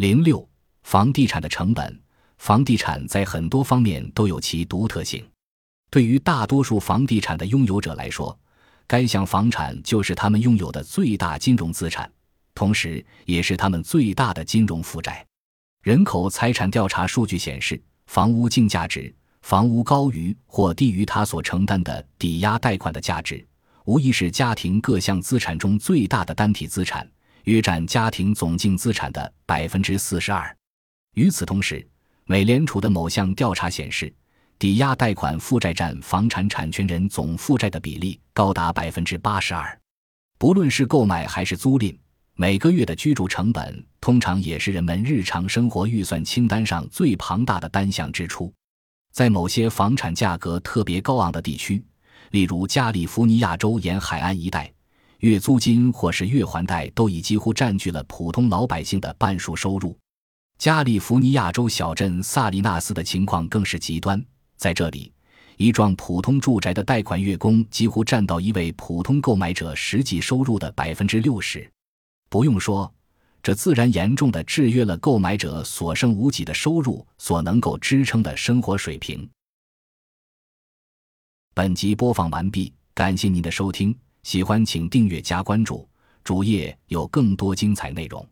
零六，房地产的成本。房地产在很多方面都有其独特性。对于大多数房地产的拥有者来说，该项房产就是他们拥有的最大金融资产，同时也是他们最大的金融负债。人口财产调查数据显示，房屋净价值，房屋高于或低于他所承担的抵押贷款的价值，无疑是家庭各项资产中最大的单体资产。约占家庭总净资产的百分之四十二。与此同时，美联储的某项调查显示，抵押贷款负债占房产产权人总负债的比例高达百分之八十二。不论是购买还是租赁，每个月的居住成本通常也是人们日常生活预算清单上最庞大的单项支出。在某些房产价格特别高昂的地区，例如加利福尼亚州沿海岸一带。月租金或是月还贷都已几乎占据了普通老百姓的半数收入。加利福尼亚州小镇萨利纳斯的情况更是极端，在这里，一幢普通住宅的贷款月供几乎占到一位普通购买者实际收入的百分之六十。不用说，这自然严重的制约了购买者所剩无几的收入所能够支撑的生活水平。本集播放完毕，感谢您的收听。喜欢请订阅加关注，主页有更多精彩内容。